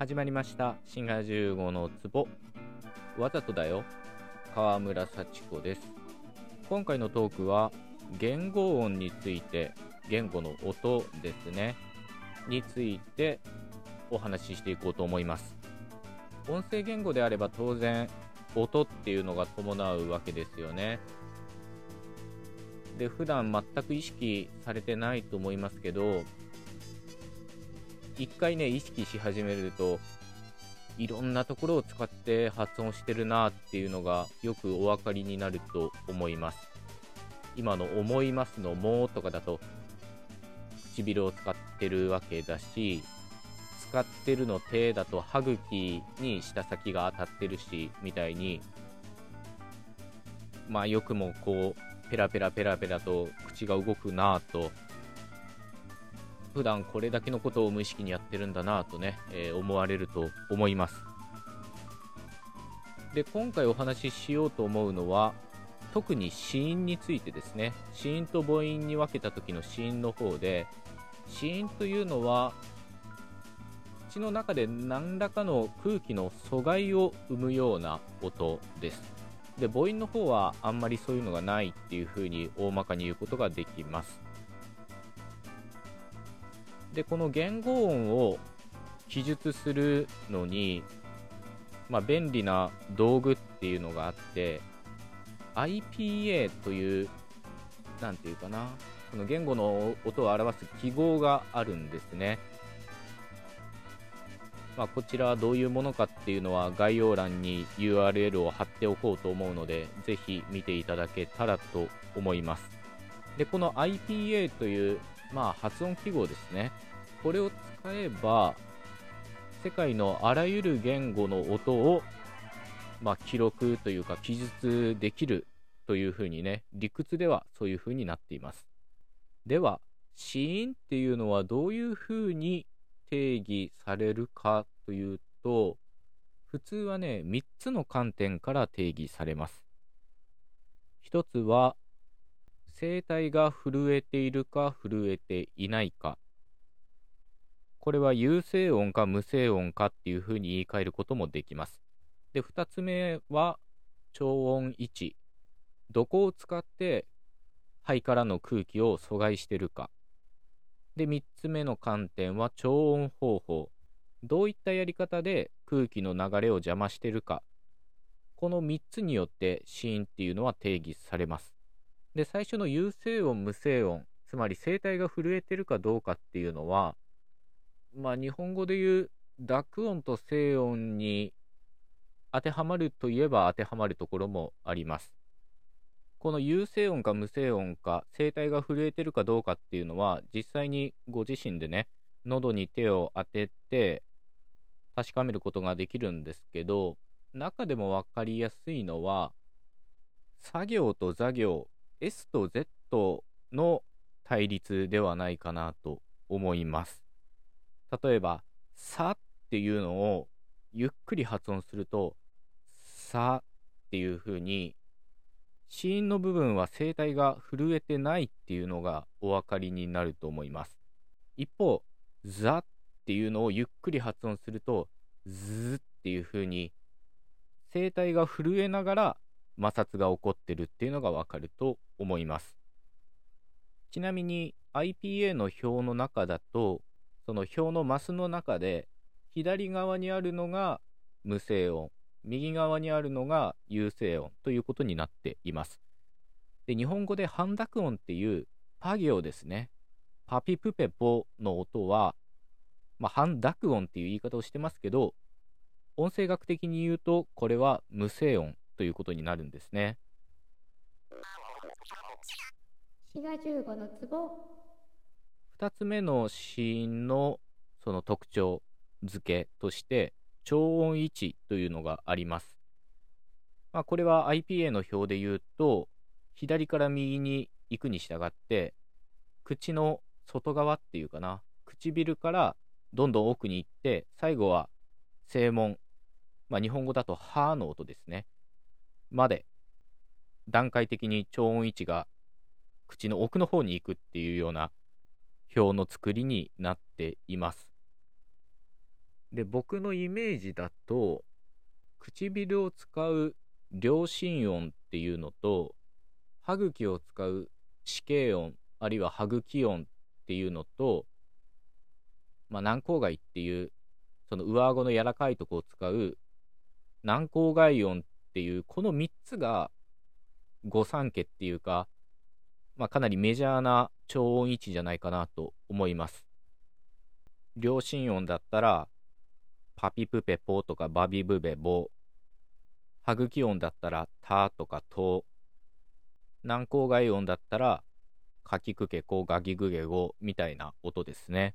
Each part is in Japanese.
始まりました「シンガー15の壺」わざとだよ。川村幸子です。今回のトークは言語音について言語の音ですね。についてお話ししていこうと思います。音声言語であれば当然音っていうのが伴うわけですよね。で普段全く意識されてないと思いますけど一回ね、意識し始めると、いろんなところを使って発音してるなっていうのがよくお分かりになると思います。今の思いますのもとかだと、唇を使ってるわけだし、使ってるの手だと歯茎に舌先が当たってるし、みたいに、まあよくもこう、ペラペラペラペラと口が動くなぁと普段これだけのことを無意識にやってるんだなとね、えー、思われると思います。で、今回お話ししようと思うのは、特に子音についてですね、子音と母音に分けた時の子音の方で、子音というのは、口の中で何らかの空気の阻害を生むような音です。で、母音の方はあんまりそういうのがないっていうふうに大まかに言うことができます。で、この言語音を記述するのに、まあ、便利な道具っていうのがあって、IPA という、なんていうかな、この言語の音を表す記号があるんですね。まあ、こちらはどういうものかっていうのは概要欄に URL を貼っておこうと思うので、ぜひ見ていただけたらと思います。で、この IPA というまあ、発音記号ですね。これを使えば、世界のあらゆる言語の音を、まあ、記録というか記述できるというふうにね、理屈ではそういうふうになっています。では、死因っていうのはどういうふうに定義されるかというと、普通はね、3つの観点から定義されます。1つは、声帯が震えているか震えていないか。これは有声音か無声音かっていうふうに言い換えることもできます。で、二つ目は超音位置。どこを使って肺からの空気を阻害してるか。で、三つ目の観点は超音方法。どういったやり方で空気の流れを邪魔してるか。この三つによって死因っていうのは定義されます。で、最初の有声音、無声音、つまり声帯が震えてるかどうかっていうのは、まあ日本語で言う濁音と声音に当てはまるといえば当てはまるところもあります。この有声音か無声音か、声帯が震えてるかどうかっていうのは、実際にご自身でね、喉に手を当てて確かめることができるんですけど、中でもわかりやすいのは、作業と座業 S と Z の対立ではないかなと思います。例えば、さっていうのをゆっくり発音すると、さっていう風に、子音の部分は声帯が震えてないっていうのがお分かりになると思います。一方、ザっていうのをゆっくり発音すると、ズっていう風に、声帯が震えながら摩擦が起こってるっていうのがわかると思います。ちなみに IPA の表の中だと、その表のマスの中で、左側にあるのが無声音、右側にあるのが有声音ということになっています。で、日本語で半濁音っていうパ行ですね。パピプペポの音は、まあ、半濁音っていう言い方をしてますけど、音声学的に言うと、これは無声音ということになるんですね。2つ目の子音のその特徴付けとして超音位置というのがあります。まあ、これは IPA の表で言うと左から右に行くに従って口の外側っていうかな唇からどんどん奥に行って最後は正門まあ、日本語だと「は」の音ですねまで段階的に超音位置が口の奥の方に行くっていうような表の作りになっています。で、僕のイメージだと、唇を使う両心音っていうのと、歯茎を使う死形音、あるいは歯茎音っていうのと、まあ、軟口蓋っていう、その上顎の柔らかいとこを使う軟口蓋音っていう、この3つが御三家っていうか、まあ、かなりメジャーな超音位置じゃないかなと思います。両心音だったら、パピプペポとかバビブベボ。歯茎音だったら、タとかト。軟口外音だったら、カキクケコガギグゲゴみたいな音ですね。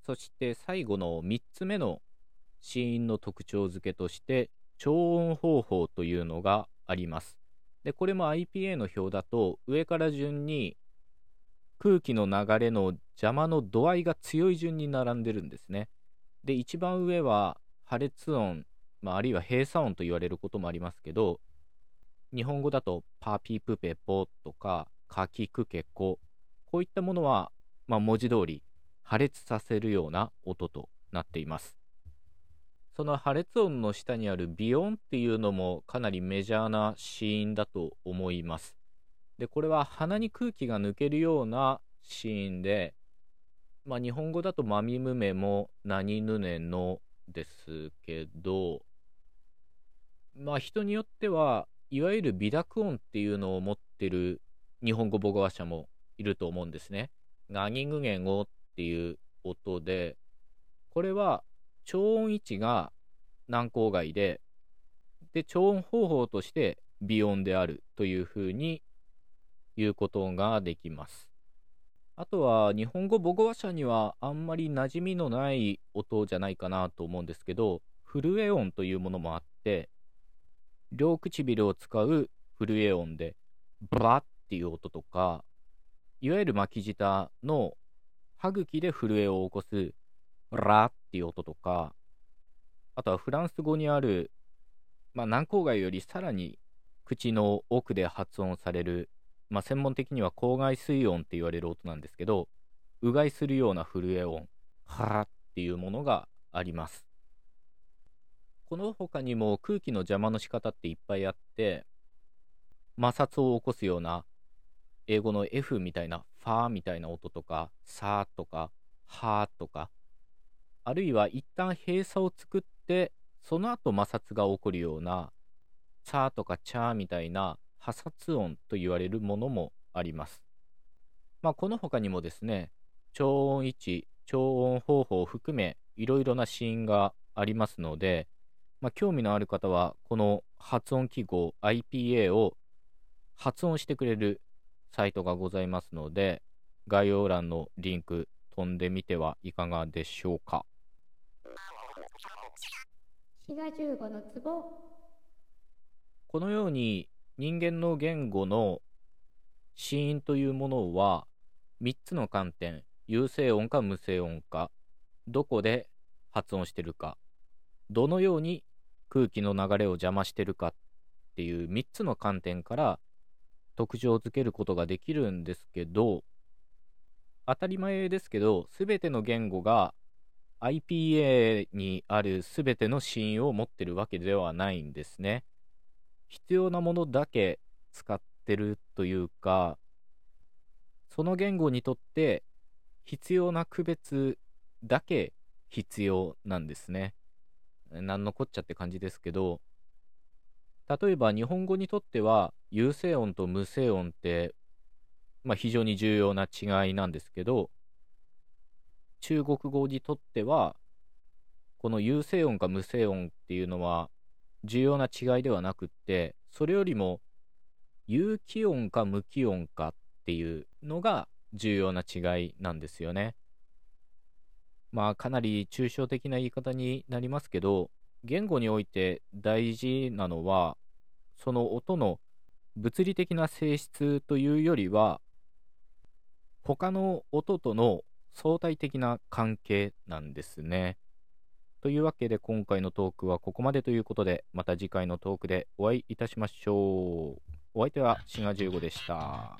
そして最後の3つ目の死因の特徴付けとして、超音方法というのがあります。で、これも IPA の表だと、上から順に空気の流れの邪魔の度合いが強い順に並んでるんですね。で、一番上は破裂音、まあ、あるいは閉鎖音と言われることもありますけど、日本語だとパーピープペポとかカキクケコ、こういったものは、まあ、文字通り破裂させるような音となっています。その破裂音の下にあるビヨンっていうのもかなりメジャーなシーンだと思います。で、これは鼻に空気が抜けるようなシーンで、まあ日本語だとマミムメも何ヌネのですけど、まあ人によってはいわゆる微濁音っていうのを持ってる日本語母語話者もいると思うんですね。ガニグゲゴっていう音で、これは超音位置が軟口外で、で、超音方法として微音であるというふうに言うことができます。あとは、日本語母語話者にはあんまり馴染みのない音じゃないかなと思うんですけど、震え音というものもあって、両唇を使う震え音で、ブラっていう音とか、いわゆる巻き舌の歯茎で震えを起こすラっていう音とか、あとはフランス語にある、まあ、軟口外よりさらに口の奥で発音される、まあ、専門的には口外水音って言われる音なんですけど、うがいするような震え音、はーっていうものがあります。この他にも空気の邪魔の仕方っていっぱいあって、摩擦を起こすような英語の F みたいな、ファーみたいな音とか、サーとか、ハーとか、あるいは一旦閉鎖を作って、その後摩擦が起こるような、チャーとかチャーみたいな破殺音と言われるものもあります。まあ、この他にもですね、超音位置、超音方法を含め、いろいろなシーンがありますので、まあ、興味のある方は、この発音記号 IPA を発音してくれるサイトがございますので、概要欄のリンク飛んでみてはいかがでしょうか。滋賀十五の壺。このように人間の言語の死因というものは3つの観点有声音か無声音かどこで発音してるかどのように空気の流れを邪魔してるかっていう3つの観点から特徴づけることができるんですけど当たり前ですけど全ての言語が IPA にあるすべてのシーンを持ってるわけではないんですね。必要なものだけ使ってるというか、その言語にとって必要な区別だけ必要なんですね。なんのこっちゃって感じですけど、例えば日本語にとっては有声音と無声音って、まあ、非常に重要な違いなんですけど、中国語にとっては、この有声音か無声音っていうのは重要な違いではなくって、それよりも有機音か無機音かっていうのが重要な違いなんですよね。まあかなり抽象的な言い方になりますけど、言語において大事なのは、その音の物理的な性質というよりは、他の音との相対的な関係なんですね。というわけで今回のトークはここまでということで、また次回のトークでお会いいたしましょう。お相手はシガ15でした。